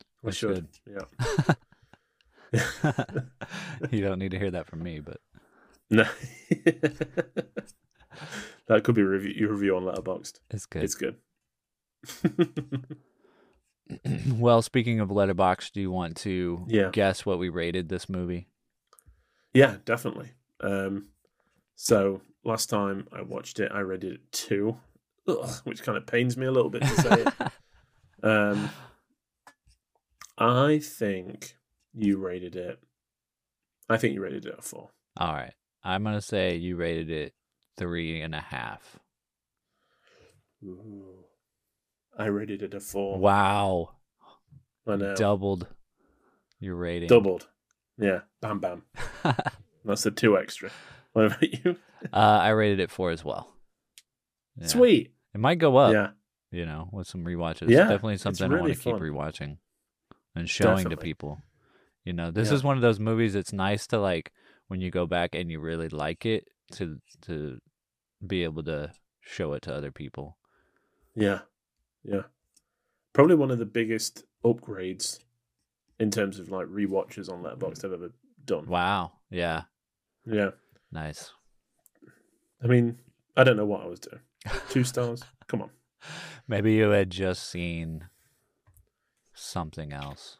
I We should. Yeah. you don't need to hear that from me, but No. that could be review, your review on Letterboxd. it's good. It's good. well, speaking of Letterboxd, do you want to Yeah. guess what we rated this movie? yeah, definitely. Um, so last time I watched it, I rated it two, Ugh, which kind of pains me a little bit to say it. Um, I think you rated it. I think you rated it a four. All right. I'm going to say you rated it three and a half. Ooh. I rated it a four. Wow. I know. Doubled your rating. Doubled. Yeah. Bam bam. uh, That's the two extra. What about you? I rated it four as well. Yeah. Sweet. It might go up, Yeah. you know, with some rewatches. Yeah, Definitely something I want to keep rewatching and showing to people. You know, this Yeah. is one of those movies it's nice to like when you go back and you really like it to to be able to show it to other people. Yeah. Yeah. Probably one of the biggest upgrades in terms of like rewatches on Letterboxd I've ever done. Wow. Yeah. Yeah. Nice. I mean, I don't know what I was doing. Two stars? Come on. Maybe you had just seen something else.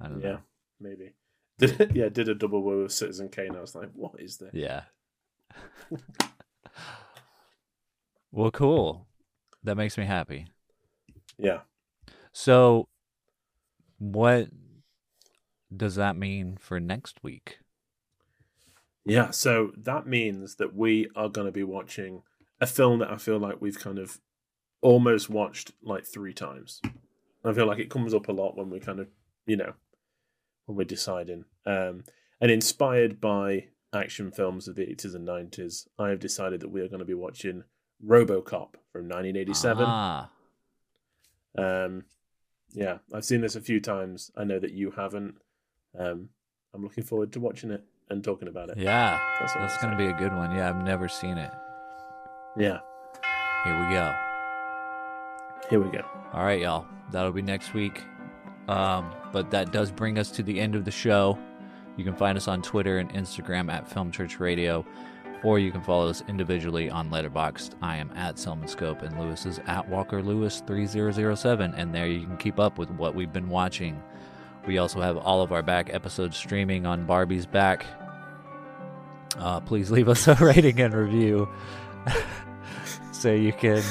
I don't Yeah, know. maybe. Did yeah, did a double woe with Citizen Kane. I was like, what is this? Yeah. well, cool. That makes me happy. Yeah. So, what does that mean for next week? Yeah, so that means that we are going to be watching a film that I feel like we've kind of almost watched like three times. I feel like it comes up a lot when we kind of, you know, when we're deciding. Um, and inspired by action films of the 80s and 90s, I have decided that we are going to be watching Robocop from 1987. Ah, Um, yeah, I've seen this a few times. I know that you haven't. Um, I'm looking forward to watching it and talking about it. yeah. That's That's going to be a good one. Yeah, I've never seen it. Yeah, Here we go. here we go. All right, y'all. That'll be next week. Um, but that does bring us to the end of the show. You can find us on Twitter and Instagram at Film Church Radio, or you can follow us individually on Letterboxd. I am at Selman Scope, and Lewis is at Walker Lewis 3007, and there you can keep up with what we've been watching. We also have all of our back episodes streaming on Barbie's Back. Uh, please leave us a rating and review so you can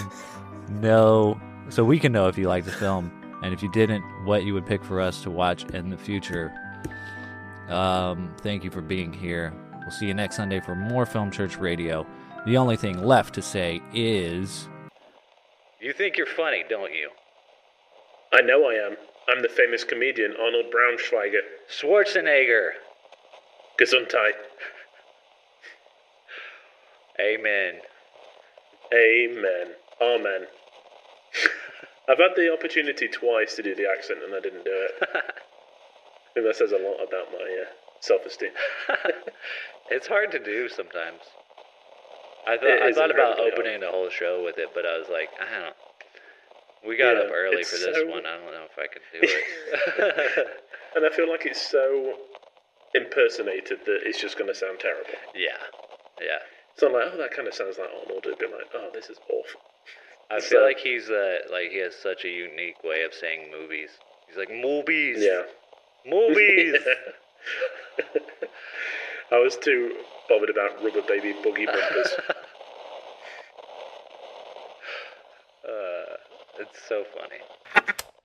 know, so we can know if you like the film, and if you didn't, what you would pick for us to watch in the future. Um, thank you for being here. We'll see you next Sunday for more Film Church Radio. The only thing left to say is. You think you're funny, don't you? I know I am. I'm the famous comedian Arnold Braunschweiger. Schwarzenegger. Gesundheit. Amen. Amen. Amen. I've had the opportunity twice to do the accent and I didn't do it. I think that says a lot about my uh, self-esteem. it's hard to do sometimes. I thought- It I is thought about incredibly opening the whole show with it, but I was like, I don't know. We got up early it's for this so- one. I don't know if I can do it. and I feel like it's so impersonated that it's just going to sound terrible. yeah, yeah. So I'm like, oh, that kind of sounds like Arnold. It'd be like, oh, this is awful. I feel like he's uh, like he has such a unique way of saying movies. He's like movies, Yeah. movies. I was too bothered about rubber baby boogie bumpers. uh, it's so funny.